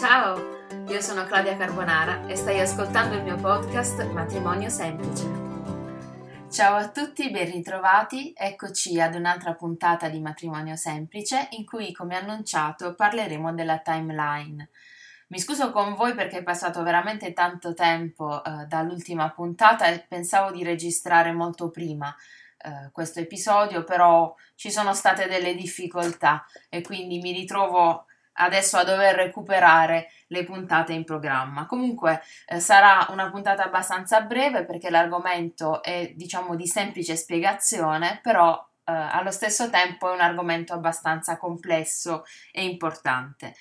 Ciao, io sono Claudia Carbonara e stai ascoltando il mio podcast Matrimonio Semplice. Ciao a tutti, ben ritrovati. Eccoci ad un'altra puntata di Matrimonio Semplice in cui, come annunciato, parleremo della timeline. Mi scuso con voi perché è passato veramente tanto tempo eh, dall'ultima puntata e pensavo di registrare molto prima eh, questo episodio, però ci sono state delle difficoltà e quindi mi ritrovo adesso a dover recuperare le puntate in programma. Comunque eh, sarà una puntata abbastanza breve perché l'argomento è diciamo di semplice spiegazione, però eh, allo stesso tempo è un argomento abbastanza complesso e importante.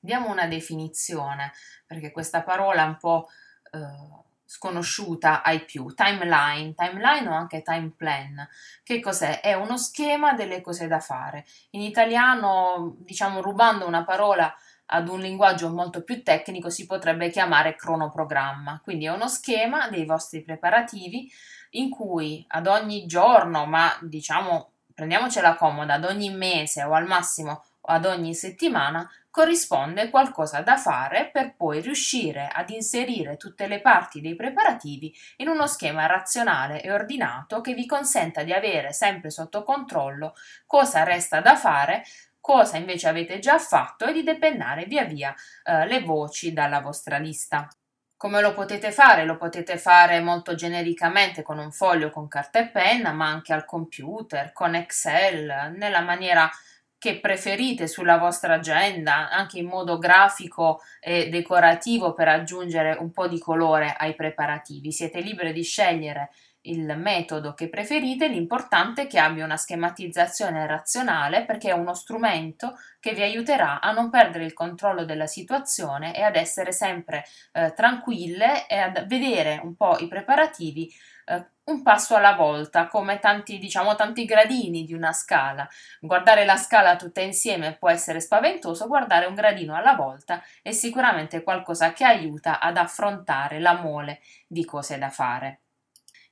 Diamo una definizione, perché questa parola è un po' eh, sconosciuta ai più. Timeline, timeline o anche time plan. Che cos'è? È uno schema delle cose da fare. In italiano, diciamo, rubando una parola ad un linguaggio molto più tecnico, si potrebbe chiamare cronoprogramma. Quindi è uno schema dei vostri preparativi in cui ad ogni giorno, ma diciamo, prendiamocela comoda, ad ogni mese o al massimo ad ogni settimana corrisponde qualcosa da fare per poi riuscire ad inserire tutte le parti dei preparativi in uno schema razionale e ordinato che vi consenta di avere sempre sotto controllo cosa resta da fare cosa invece avete già fatto e di depennare via via eh, le voci dalla vostra lista. Come lo potete fare? Lo potete fare molto genericamente con un foglio con carta e penna, ma anche al computer, con Excel, nella maniera che preferite sulla vostra agenda, anche in modo grafico e decorativo per aggiungere un po' di colore ai preparativi. Siete liberi di scegliere il metodo che preferite, l'importante è che abbia una schematizzazione razionale perché è uno strumento che vi aiuterà a non perdere il controllo della situazione e ad essere sempre eh, tranquille e a vedere un po' i preparativi eh, un passo alla volta, come tanti, diciamo, tanti gradini di una scala. Guardare la scala tutta insieme può essere spaventoso, guardare un gradino alla volta è sicuramente qualcosa che aiuta ad affrontare la mole di cose da fare.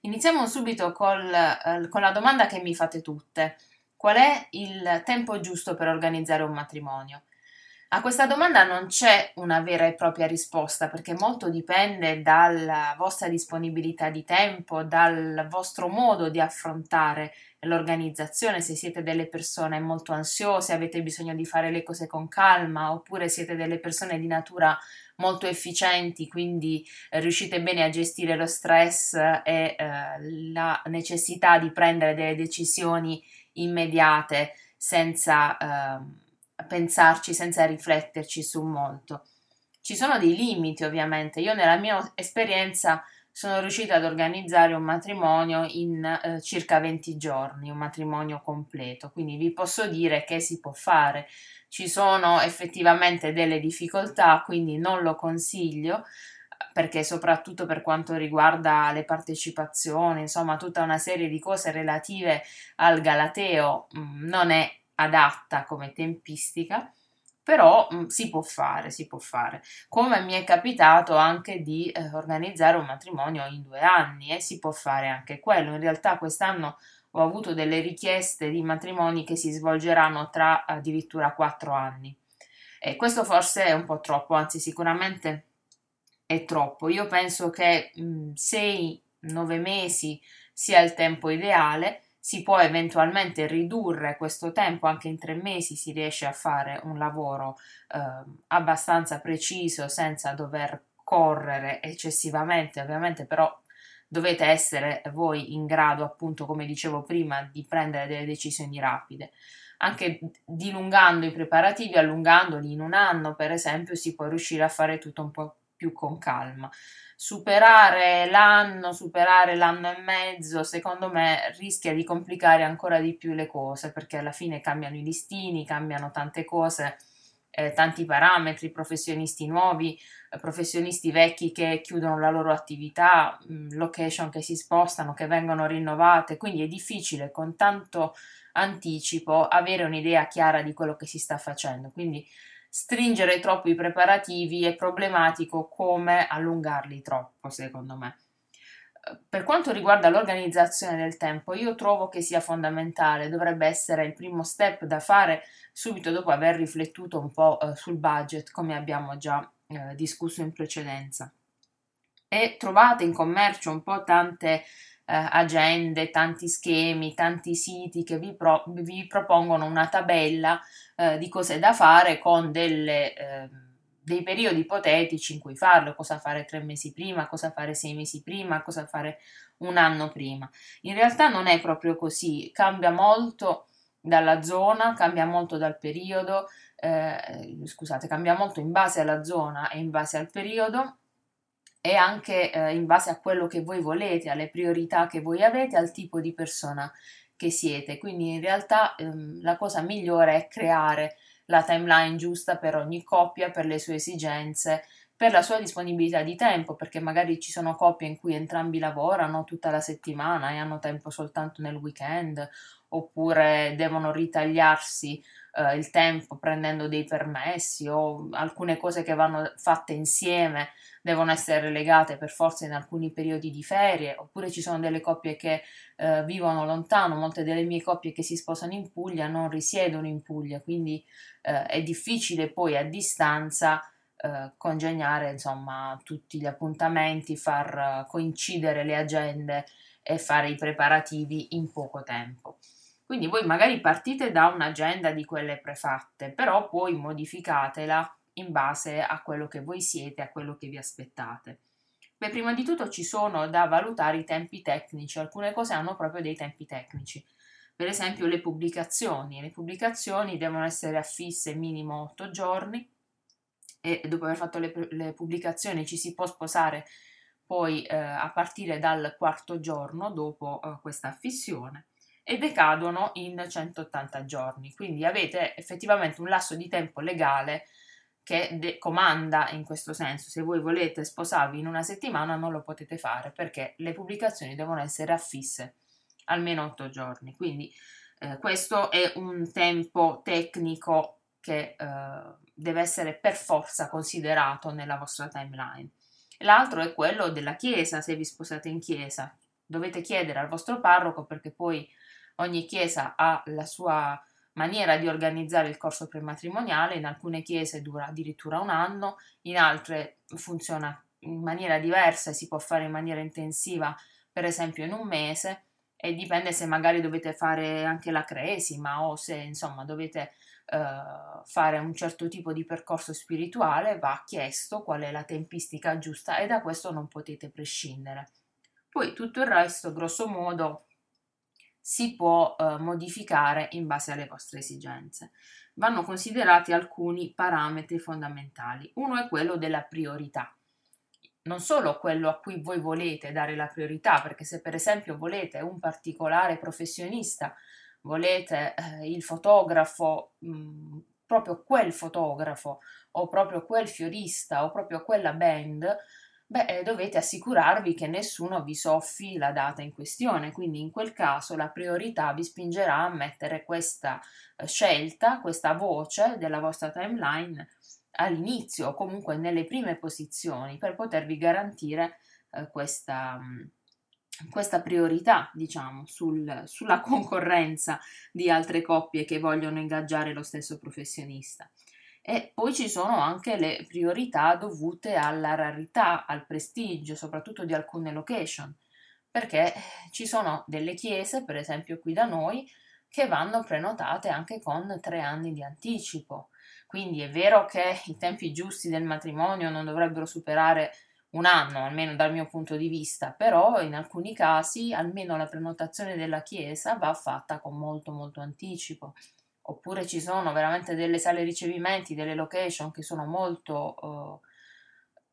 Iniziamo subito col, eh, con la domanda che mi fate tutte. Qual è il tempo giusto per organizzare un matrimonio? A questa domanda non c'è una vera e propria risposta perché molto dipende dalla vostra disponibilità di tempo, dal vostro modo di affrontare l'organizzazione, se siete delle persone molto ansiose, avete bisogno di fare le cose con calma, oppure siete delle persone di natura molto efficienti, quindi riuscite bene a gestire lo stress e eh, la necessità di prendere delle decisioni immediate senza eh, pensarci senza rifletterci su molto. Ci sono dei limiti ovviamente, io nella mia esperienza sono riuscita ad organizzare un matrimonio in eh, circa 20 giorni, un matrimonio completo, quindi vi posso dire che si può fare. Ci sono effettivamente delle difficoltà, quindi non lo consiglio perché soprattutto per quanto riguarda le partecipazioni, insomma tutta una serie di cose relative al Galateo mm, non è adatta come tempistica, però mh, mm, si può fare, si può fare. Come mi è capitato anche di eh, organizzare un matrimonio in due anni e si può fare anche quello. In realtà quest'anno ho avuto delle richieste di matrimoni che si svolgeranno tra addirittura quattro anni. E questo forse è un po' troppo, anzi sicuramente è troppo. Io penso che mh, sei, nove mesi sia il tempo ideale si può eventualmente ridurre questo tempo, anche in tre mesi si riesce a fare un lavoro eh, abbastanza preciso senza dover correre eccessivamente, ovviamente però dovete essere voi in grado, appunto, come dicevo prima, di prendere delle decisioni rapide. Anche dilungando i preparativi, allungandoli in un anno, per esempio, si può riuscire a fare tutto un po' più con calma superare l'anno, superare l'anno e mezzo, secondo me rischia di complicare ancora di più le cose perché alla fine cambiano i listini, cambiano tante cose, eh, tanti parametri, professionisti nuovi, eh, professionisti vecchi che chiudono la loro attività, mm, location che si spostano, che vengono rinnovate, quindi è difficile con tanto anticipo avere un'idea chiara di quello che si sta facendo. Quindi stringere troppo i preparativi è problematico come allungarli troppo, secondo me. per quanto riguarda l'organizzazione del tempo, io trovo che sia fondamentale, dovrebbe essere il primo step da fare subito dopo aver riflettuto un po' eh, sul budget, come abbiamo già eh, discusso in precedenza. E trovate in commercio un po' tante agende, tanti schemi, tanti siti che vi, pro- vi propongono una tabella eh, di cose da fare con delle ehm, dei periodi ipotetici in cui farlo, cosa fare tre mesi prima, cosa fare sei mesi prima, cosa fare un anno prima. In realtà non è proprio così, cambia molto dalla zona, cambia molto dal periodo, eh, scusate, cambia molto in base alla zona e in base al periodo e anche eh, in base a quello che voi volete, alle priorità che voi avete, al tipo di persona che siete. Quindi in realtà ehm, la cosa migliore è creare la timeline giusta per ogni coppia, per le sue esigenze, per la sua disponibilità di tempo, perché magari ci sono coppie in cui entrambi lavorano tutta la settimana e hanno tempo soltanto nel weekend, oppure devono ritagliarsi eh, il tempo prendendo dei permessi o alcune cose che vanno fatte insieme devono essere legate per forza in alcuni periodi di ferie, oppure ci sono delle coppie che eh, vivono lontano, molte delle mie coppie che si sposano in Puglia non risiedono in Puglia, quindi eh, è difficile poi a distanza eh, congegnare insomma tutti gli appuntamenti, far uh, coincidere le agende e fare i preparativi in poco tempo. Quindi voi magari partite da un'agenda di quelle prefatte, però poi modificatela in base a quello che voi siete, a quello che vi aspettate. Beh, prima di tutto ci sono da valutare i tempi tecnici, alcune cose hanno proprio dei tempi tecnici. Per esempio le pubblicazioni, le pubblicazioni devono essere affisse minimo 8 giorni e dopo aver fatto le, le pubblicazioni ci si può sposare poi eh, a partire dal quarto giorno dopo eh, questa affissione e decadono in 180 giorni. Quindi avete effettivamente un lasso di tempo legale che de- comanda in questo senso. Se voi volete sposarvi in una settimana non lo potete fare perché le pubblicazioni devono essere affisse almeno 8 giorni. Quindi eh, questo è un tempo tecnico che eh, deve essere per forza considerato nella vostra timeline. L'altro è quello della chiesa, se vi sposate in chiesa. Dovete chiedere al vostro parroco perché poi ogni chiesa ha la sua maniera di organizzare il corso prematrimoniale, in alcune chiese dura addirittura un anno, in altre funziona in maniera diversa e si può fare in maniera intensiva, per esempio in un mese, e dipende se magari dovete fare anche la cresima o se insomma dovete uh, fare un certo tipo di percorso spirituale, va chiesto qual è la tempistica giusta e da questo non potete prescindere. Poi tutto il resto, grosso modo, si può eh, modificare in base alle vostre esigenze. Vanno considerati alcuni parametri fondamentali. Uno è quello della priorità. Non solo quello a cui voi volete dare la priorità, perché se per esempio volete un particolare professionista, volete eh, il fotografo, mh, mm, proprio quel fotografo, o proprio quel fiorista, o proprio quella band, beh, eh, dovete assicurarvi che nessuno vi soffi la data in questione, quindi in quel caso la priorità vi spingerà a mettere questa eh, scelta, questa voce della vostra timeline all'inizio o comunque nelle prime posizioni per potervi garantire eh, questa, mm, questa priorità, diciamo, sul, sulla concorrenza di altre coppie che vogliono ingaggiare lo stesso professionista. E poi ci sono anche le priorità dovute alla rarità, al prestigio, soprattutto di alcune location, perché ci sono delle chiese, per esempio qui da noi, che vanno prenotate anche con tre anni di anticipo. Quindi è vero che i tempi giusti del matrimonio non dovrebbero superare un anno, almeno dal mio punto di vista, però in alcuni casi almeno la prenotazione della chiesa va fatta con molto molto anticipo. Oppure ci sono veramente delle sale ricevimenti, delle location che sono molto,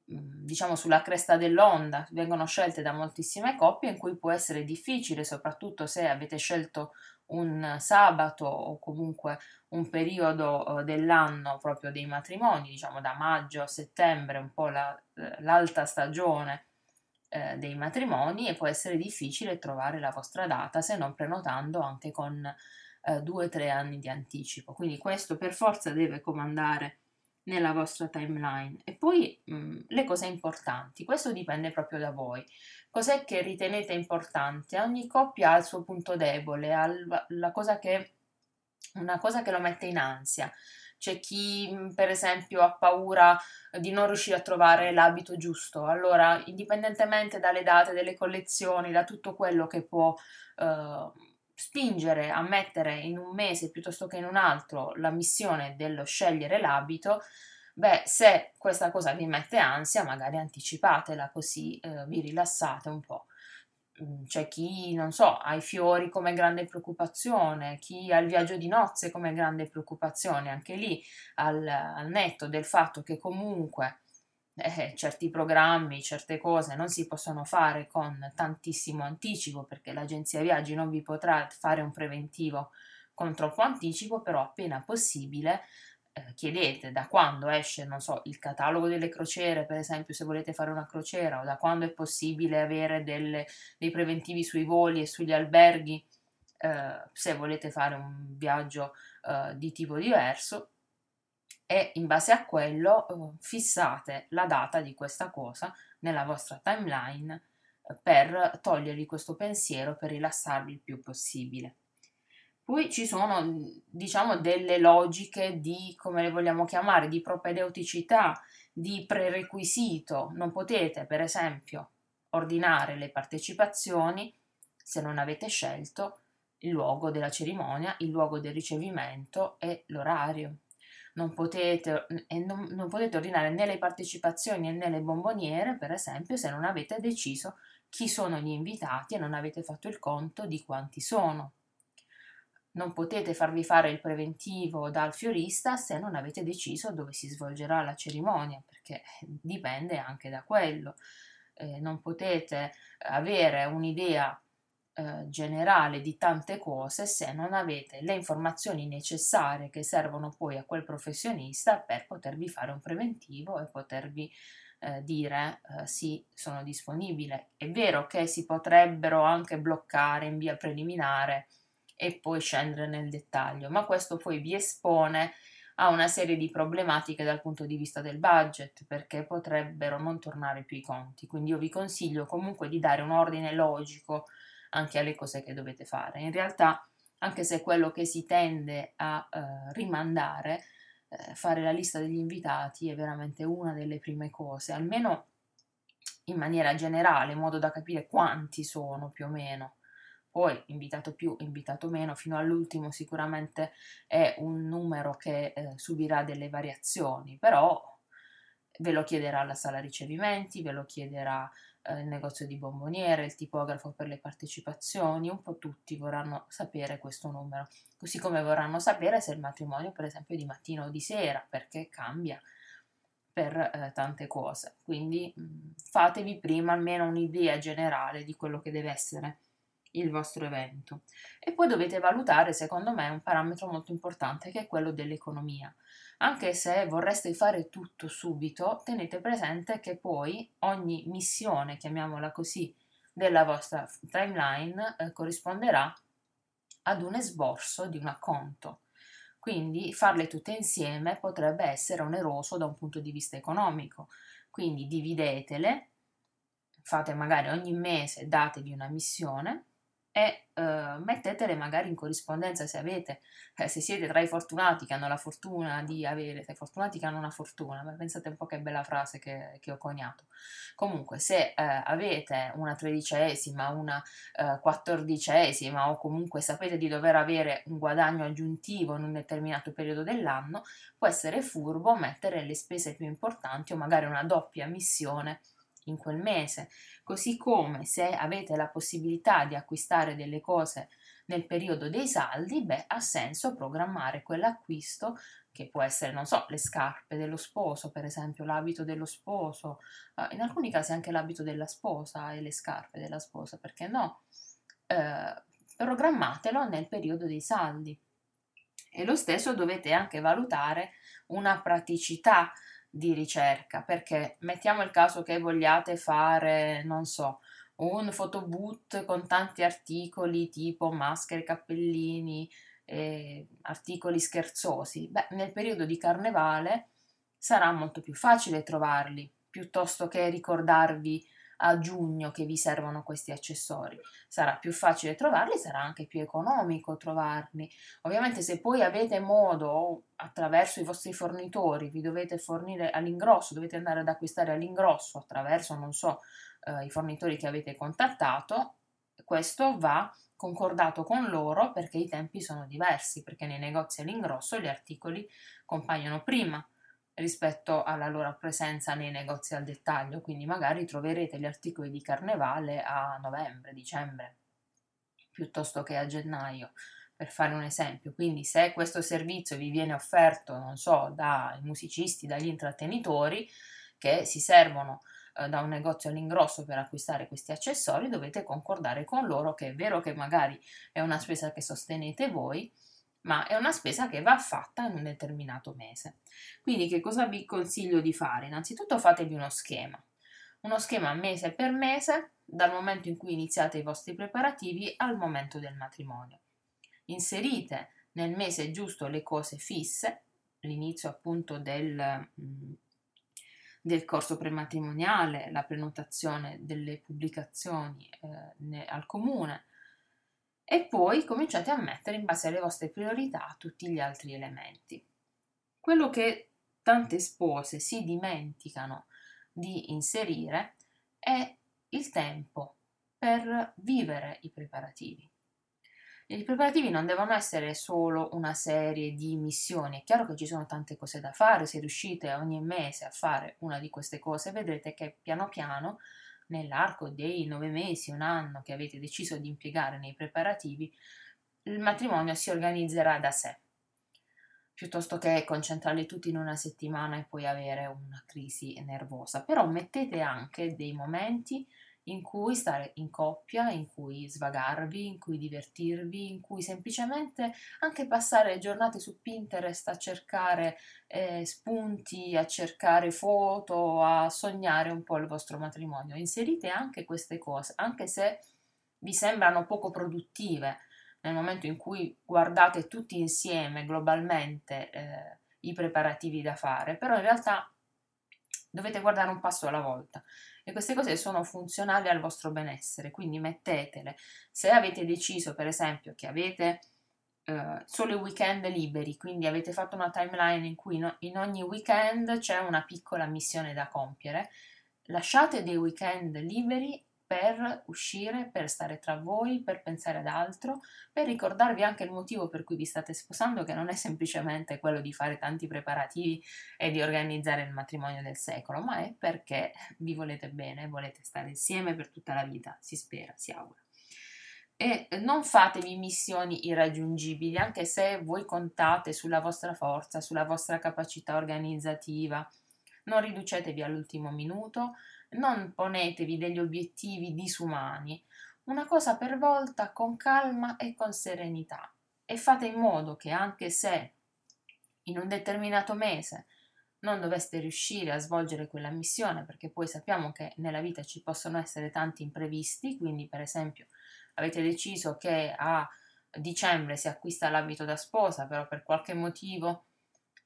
eh, diciamo, sulla cresta dell'onda, vengono scelte da moltissime coppie in cui può essere difficile, soprattutto se avete scelto un sabato o comunque un periodo eh, dell'anno proprio dei matrimoni, diciamo da maggio a settembre, un po' la, l'alta stagione eh, dei matrimoni e può essere difficile trovare la vostra data se non prenotando anche con eh, due o tre anni di anticipo. Quindi questo per forza deve comandare nella vostra timeline. E poi mh, mm, le cose importanti, questo dipende proprio da voi. Cos'è che ritenete importante? Ogni coppia ha il suo punto debole, ha la cosa che, una cosa che lo mette in ansia. C'è chi, mm, per esempio, ha paura di non riuscire a trovare l'abito giusto. Allora, indipendentemente dalle date delle collezioni, da tutto quello che può eh, spingere a mettere in un mese piuttosto che in un altro la missione dello scegliere l'abito, beh, se questa cosa vi mette ansia, magari anticipatela così eh, vi rilassate un po'. Mm, c'è chi, non so, ha i fiori come grande preoccupazione, chi ha il viaggio di nozze come grande preoccupazione, anche lì al, al netto del fatto che comunque eh, certi programmi, certe cose non si possono fare con tantissimo anticipo perché l'agenzia viaggi non vi potrà fare un preventivo con troppo anticipo, però appena possibile eh, chiedete da quando esce, non so, il catalogo delle crociere, per esempio se volete fare una crociera, o da quando è possibile avere delle, dei preventivi sui voli e sugli alberghi, eh, se volete fare un viaggio eh, di tipo diverso, e in base a quello uh, fissate la data di questa cosa nella vostra timeline uh, per togliervi questo pensiero, per rilassarvi il più possibile. Poi ci sono, diciamo, delle logiche di, come le vogliamo chiamare, di propedeuticità, di prerequisito. Non potete, per esempio, ordinare le partecipazioni se non avete scelto il luogo della cerimonia, il luogo del ricevimento e l'orario non potete, non, non potete ordinare né le partecipazioni né le bomboniere, per esempio, se non avete deciso chi sono gli invitati e non avete fatto il conto di quanti sono. Non potete farvi fare il preventivo dal fiorista se non avete deciso dove si svolgerà la cerimonia, perché dipende anche da quello. Eh, non potete avere un'idea eh, generale di tante cose se non avete le informazioni necessarie che servono poi a quel professionista per potervi fare un preventivo e potervi eh, dire eh, sì, sono disponibile. È vero che si potrebbero anche bloccare in via preliminare e poi scendere nel dettaglio, ma questo poi vi espone a una serie di problematiche dal punto di vista del budget perché potrebbero non tornare più i conti. Quindi io vi consiglio comunque di dare un ordine logico anche alle cose che dovete fare. In realtà, anche se quello che si tende a eh, rimandare, eh, fare la lista degli invitati è veramente una delle prime cose, almeno in maniera generale, in modo da capire quanti sono più o meno. Poi invitato più, invitato meno, fino all'ultimo sicuramente è un numero che eh, subirà delle variazioni, però ve lo chiederà la sala ricevimenti, ve lo chiederà eh, il negozio di bomboniere, il tipografo per le partecipazioni, un po' tutti vorranno sapere questo numero, così come vorranno sapere se il matrimonio per esempio è di mattina o di sera, perché cambia per eh, tante cose. Quindi mh, mm, fatevi prima almeno un'idea generale di quello che deve essere il vostro evento. E poi dovete valutare, secondo me, un parametro molto importante che è quello dell'economia. Anche se vorreste fare tutto subito, tenete presente che poi ogni missione, chiamiamola così, della vostra timeline eh, corrisponderà ad un esborso di un acconto. Quindi farle tutte insieme potrebbe essere oneroso da un punto di vista economico. Quindi dividetele, fate magari ogni mese, datevi una missione e eh, mettetele magari in corrispondenza se avete, eh, se siete tra i fortunati che hanno la fortuna di avere, tra i fortunati che hanno una fortuna, ma pensate un po' che bella frase che, che ho coniato. Comunque, se eh, avete una tredicesima, una eh, quattordicesima o comunque sapete di dover avere un guadagno aggiuntivo in un determinato periodo dell'anno, può essere furbo mettere le spese più importanti o magari una doppia missione in quel mese, così come se avete la possibilità di acquistare delle cose nel periodo dei saldi, beh, ha senso programmare quell'acquisto che può essere, non so, le scarpe dello sposo, per esempio, l'abito dello sposo, in alcuni casi anche l'abito della sposa e le scarpe della sposa, perché no? Eh, programmatelo nel periodo dei saldi. E lo stesso dovete anche valutare una praticità di ricerca, perché mettiamo il caso che vogliate fare, non so, un photoboot con tanti articoli tipo maschere, cappellini, eh, articoli scherzosi. Beh, nel periodo di carnevale, sarà molto più facile trovarli piuttosto che ricordarvi a giugno che vi servono questi accessori. Sarà più facile trovarli, sarà anche più economico trovarli. Ovviamente se poi avete modo attraverso i vostri fornitori, vi dovete fornire all'ingrosso, dovete andare ad acquistare all'ingrosso attraverso, non so, eh, i fornitori che avete contattato, questo va concordato con loro perché i tempi sono diversi, perché nei negozi all'ingrosso gli articoli compaiono prima rispetto alla loro presenza nei negozi al dettaglio, quindi magari troverete gli articoli di carnevale a novembre, dicembre, piuttosto che a gennaio, per fare un esempio. Quindi se questo servizio vi viene offerto, non so, dai musicisti, dagli intrattenitori che si servono eh, da un negozio all'ingrosso per acquistare questi accessori, dovete concordare con loro che è vero che magari è una spesa che sostenete voi, ma è una spesa che va fatta in un determinato mese. Quindi che cosa vi consiglio di fare? Innanzitutto fatevi uno schema, uno schema mese per mese dal momento in cui iniziate i vostri preparativi al momento del matrimonio. Inserite nel mese giusto le cose fisse, l'inizio appunto del, mm, del corso prematrimoniale, la prenotazione delle pubblicazioni eh, al comune, e poi cominciate a mettere in base alle vostre priorità tutti gli altri elementi. Quello che tante spose si dimenticano di inserire è il tempo per vivere i preparativi. I preparativi non devono essere solo una serie di missioni, è chiaro che ci sono tante cose da fare, se riuscite ogni mese a fare una di queste cose vedrete che piano piano nell'arco dei nove mesi, un anno che avete deciso di impiegare nei preparativi, il matrimonio si organizzerà da sé, piuttosto che concentrarli tutti in una settimana e poi avere una crisi nervosa. Però mettete anche dei momenti in cui stare in coppia, in cui svagarvi, in cui divertirvi, in cui semplicemente anche passare giornate su Pinterest a cercare eh, spunti, a cercare foto, a sognare un po' il vostro matrimonio. Inserite anche queste cose, anche se vi sembrano poco produttive nel momento in cui guardate tutti insieme globalmente eh, i preparativi da fare, però in realtà dovete guardare un passo alla volta e queste cose sono funzionali al vostro benessere, quindi mettetele. Se avete deciso, per esempio, che avete eh, solo i weekend liberi, quindi avete fatto una timeline in cui no, in ogni weekend c'è una piccola missione da compiere, lasciate dei weekend liberi per uscire, per stare tra voi, per pensare ad altro, per ricordarvi anche il motivo per cui vi state sposando, che non è semplicemente quello di fare tanti preparativi e di organizzare il matrimonio del secolo, ma è perché vi volete bene, volete stare insieme per tutta la vita, si spera, si augura. E non fatevi missioni irraggiungibili, anche se voi contate sulla vostra forza, sulla vostra capacità organizzativa. Non riducetevi all'ultimo minuto, non ponetevi degli obiettivi disumani, una cosa per volta con calma e con serenità. E fate in modo che anche se in un determinato mese non doveste riuscire a svolgere quella missione, perché poi sappiamo che nella vita ci possono essere tanti imprevisti, quindi per esempio avete deciso che a dicembre si acquista l'abito da sposa, però per qualche motivo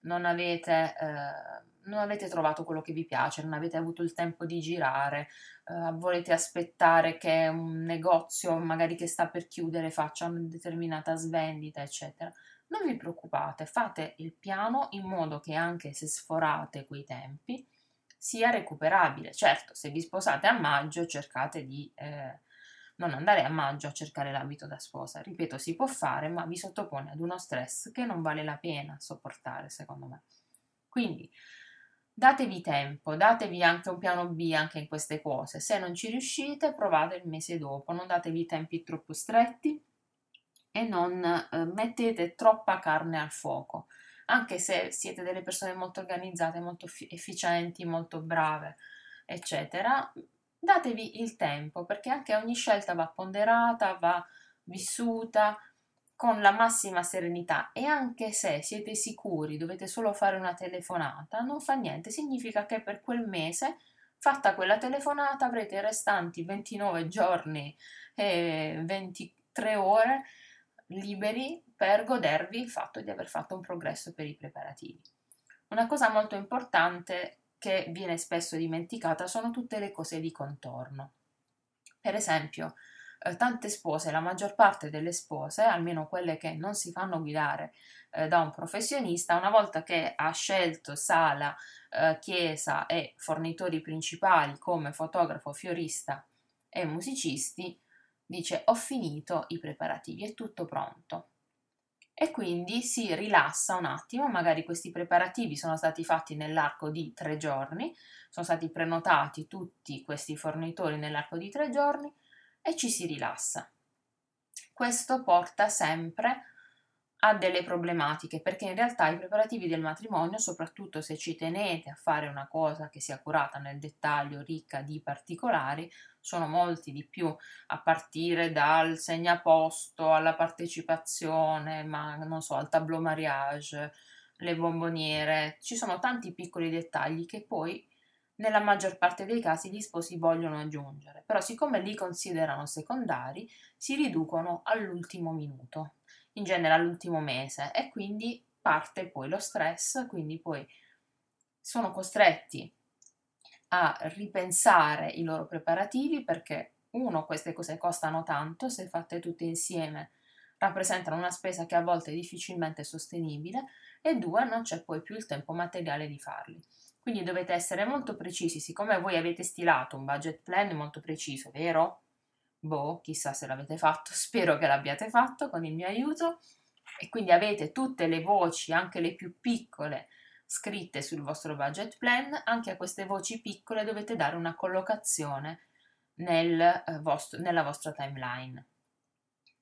non avete eh, non avete trovato quello che vi piace, non avete avuto il tempo di girare, eh, volete aspettare che un negozio magari che sta per chiudere faccia una determinata svendita, eccetera. Non vi preoccupate, fate il piano in modo che anche se sforate quei tempi sia recuperabile. Certo, se vi sposate a maggio cercate di eh, non andare a maggio a cercare l'abito da sposa. Ripeto, si può fare, ma vi sottopone ad uno stress che non vale la pena sopportare, secondo me. Quindi Datevi tempo, datevi anche un piano B anche in queste cose. Se non ci riuscite, provate il mese dopo, non datevi tempi troppo stretti e non eh, mettete troppa carne al fuoco. Anche se siete delle persone molto organizzate, molto efficienti, molto brave, eccetera, datevi il tempo perché anche ogni scelta va ponderata, va vissuta, con la massima serenità e anche se siete sicuri dovete solo fare una telefonata, non fa niente, significa che per quel mese, fatta quella telefonata, avrete i restanti 29 giorni e 23 ore liberi per godervi il fatto di aver fatto un progresso per i preparativi. Una cosa molto importante che viene spesso dimenticata sono tutte le cose di contorno. Per esempio, tante spose, la maggior parte delle spose, almeno quelle che non si fanno guidare eh, da un professionista, una volta che ha scelto sala, eh, chiesa e fornitori principali come fotografo, fiorista e musicisti, dice ho finito i preparativi, è tutto pronto. E quindi si rilassa un attimo, magari questi preparativi sono stati fatti nell'arco di tre giorni, sono stati prenotati tutti questi fornitori nell'arco di tre giorni e ci si rilassa. Questo porta sempre ha delle problematiche perché in realtà i preparativi del matrimonio, soprattutto se ci tenete a fare una cosa che sia curata nel dettaglio, ricca di particolari, sono molti di più, a partire dal segnaposto alla partecipazione, ma non so, al tableau mariage, le bomboniere, ci sono tanti piccoli dettagli che poi nella maggior parte dei casi gli sposi vogliono aggiungere, però siccome li considerano secondari, si riducono all'ultimo minuto in genere all'ultimo mese e quindi parte poi lo stress, quindi poi sono costretti a ripensare i loro preparativi perché uno, queste cose costano tanto, se fatte tutte insieme rappresentano una spesa che a volte è difficilmente sostenibile e due, non c'è poi più il tempo materiale di farli. Quindi dovete essere molto precisi, siccome voi avete stilato un budget plan molto preciso, vero? Boh, chissà se l'avete fatto, spero che l'abbiate fatto con il mio aiuto e quindi avete tutte le voci, anche le più piccole, scritte sul vostro budget plan, anche a queste voci piccole dovete dare una collocazione nel, eh, vostro, nella vostra timeline.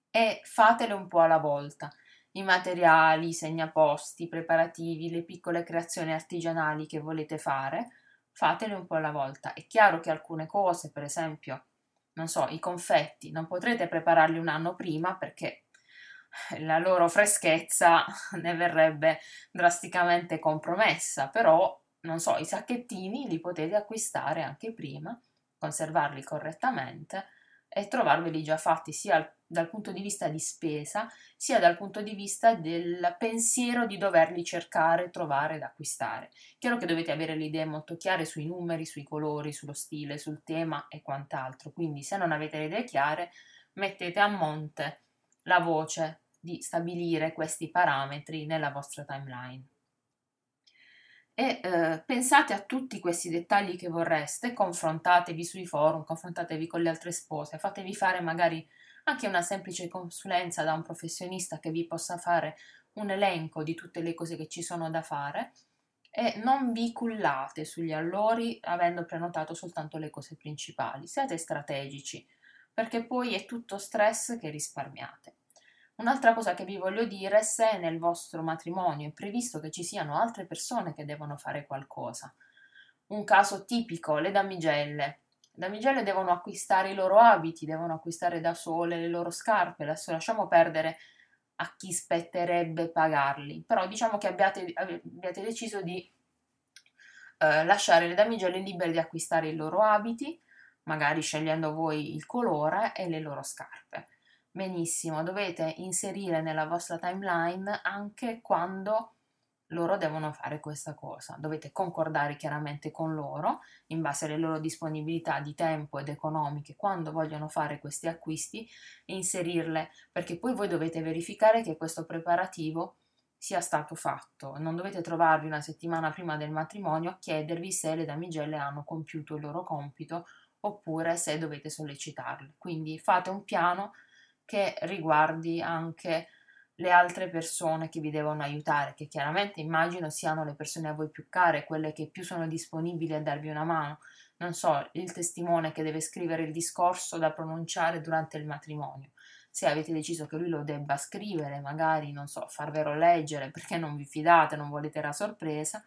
E fatele un po' alla volta. I materiali, i segnaposti, i preparativi, le piccole creazioni artigianali che volete fare, fatele un po' alla volta. È chiaro che alcune cose, per esempio, non so, i confetti, non potrete prepararli un anno prima perché la loro freschezza ne verrebbe drasticamente compromessa, però non so, i sacchettini li potete acquistare anche prima, conservarli correttamente e trovarveli già fatti sia dal punto di vista di spesa, sia dal punto di vista del pensiero di doverli cercare, trovare ed acquistare. Chiaro che dovete avere le idee molto chiare sui numeri, sui colori, sullo stile, sul tema e quant'altro, quindi se non avete le idee chiare, mettete a monte la voce di stabilire questi parametri nella vostra timeline. E eh, pensate a tutti questi dettagli che vorreste, confrontatevi sui forum, confrontatevi con le altre spose, fatevi fare magari anche una semplice consulenza da un professionista che vi possa fare un elenco di tutte le cose che ci sono da fare e non vi cullate sugli allori avendo prenotato soltanto le cose principali. Siate strategici perché poi è tutto stress che risparmiate. Un'altra cosa che vi voglio dire, se nel vostro matrimonio è previsto che ci siano altre persone che devono fare qualcosa, un caso tipico, le damigelle. Le damigelle devono acquistare i loro abiti, devono acquistare da sole le loro scarpe, adesso lasciamo perdere a chi spetterebbe pagarli, però diciamo che abbiate, abbiate deciso di eh, lasciare le damigelle libere di acquistare i loro abiti, magari scegliendo voi il colore e le loro scarpe. Benissimo, dovete inserire nella vostra timeline anche quando loro devono fare questa cosa. Dovete concordare chiaramente con loro, in base alle loro disponibilità di tempo ed economiche, quando vogliono fare questi acquisti e inserirle, perché poi voi dovete verificare che questo preparativo sia stato fatto. Non dovete trovarvi una settimana prima del matrimonio a chiedervi se le damigelle hanno compiuto il loro compito oppure se dovete sollecitarle. Quindi fate un piano che riguardi anche le altre persone che vi devono aiutare, che chiaramente immagino siano le persone a voi più care, quelle che più sono disponibili a darvi una mano. Non so, il testimone che deve scrivere il discorso da pronunciare durante il matrimonio. Se avete deciso che lui lo debba scrivere, magari, non so, farvelo leggere perché non vi fidate, non volete la sorpresa,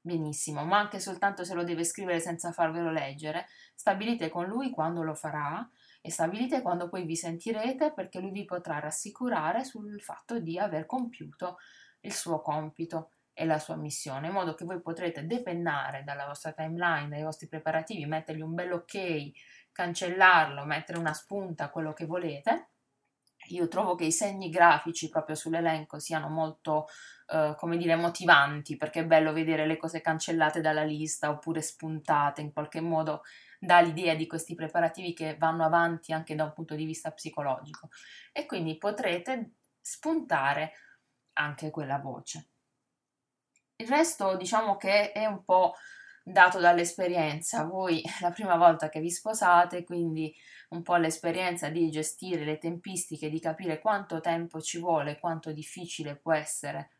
benissimo, ma anche soltanto se lo deve scrivere senza farvelo leggere, stabilite con lui quando lo farà e stabilite quando poi vi sentirete perché lui vi potrà rassicurare sul fatto di aver compiuto il suo compito e la sua missione, in modo che voi potrete depennare dalla vostra timeline, dai vostri preparativi, mettergli un bel ok, cancellarlo, mettere una spunta, quello che volete, io trovo che i segni grafici proprio sull'elenco siano molto, eh, come dire, motivanti, perché è bello vedere le cose cancellate dalla lista oppure spuntate, in qualche modo dà l'idea di questi preparativi che vanno avanti anche da un punto di vista psicologico e quindi potrete spuntare anche quella voce. Il resto diciamo che è un po' dato dall'esperienza. Voi la prima volta che vi sposate, quindi un po' l'esperienza di gestire le tempistiche, di capire quanto tempo ci vuole, quanto difficile può essere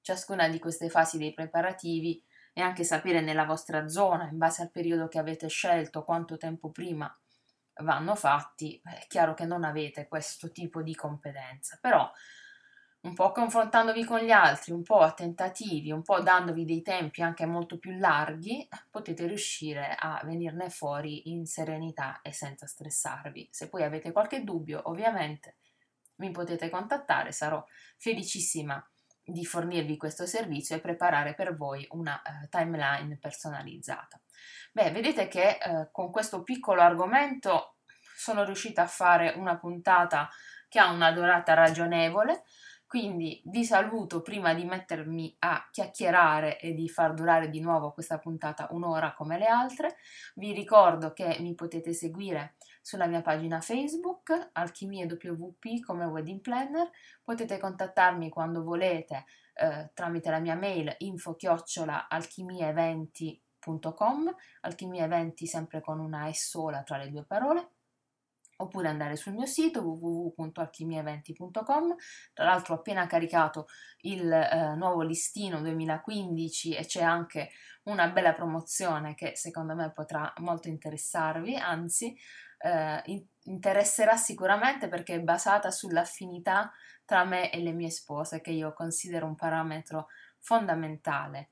ciascuna di queste fasi dei preparativi e anche sapere nella vostra zona, in base al periodo che avete scelto, quanto tempo prima vanno fatti, è chiaro che non avete questo tipo di competenza, però un po' confrontandovi con gli altri, un po' a tentativi, un po' dandovi dei tempi anche molto più larghi, potete riuscire a venirne fuori in serenità e senza stressarvi. Se poi avete qualche dubbio, ovviamente mi potete contattare, sarò felicissima di fornirvi questo servizio e preparare per voi una uh, timeline personalizzata. Beh, vedete che uh, con questo piccolo argomento sono riuscita a fare una puntata che ha una durata ragionevole, quindi vi saluto prima di mettermi a chiacchierare e di far durare di nuovo questa puntata un'ora come le altre. Vi ricordo che mi potete seguire sulla mia pagina Facebook, Alchimie WP come wedding planner. Potete contattarmi quando volete eh, tramite la mia mail info chiocciola alchimieeventi.com, alchimia eventi sempre con una S sola tra le due parole oppure andare sul mio sito www.alchimiaeventi.com. Tra l'altro ho appena caricato il eh, nuovo listino 2015 e c'è anche una bella promozione che secondo me potrà molto interessarvi, anzi eh, in- interesserà sicuramente perché è basata sull'affinità tra me e le mie spose che io considero un parametro fondamentale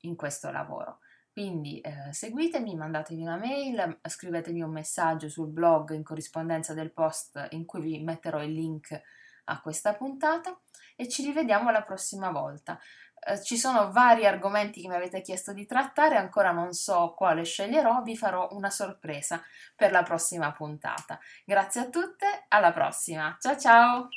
in questo lavoro. Quindi eh, seguitemi, mandatemi una mail, scrivetemi un messaggio sul blog in corrispondenza del post in cui vi metterò il link a questa puntata e ci rivediamo la prossima volta. Eh, ci sono vari argomenti che mi avete chiesto di trattare, ancora non so quale sceglierò, vi farò una sorpresa per la prossima puntata. Grazie a tutte, alla prossima, ciao ciao!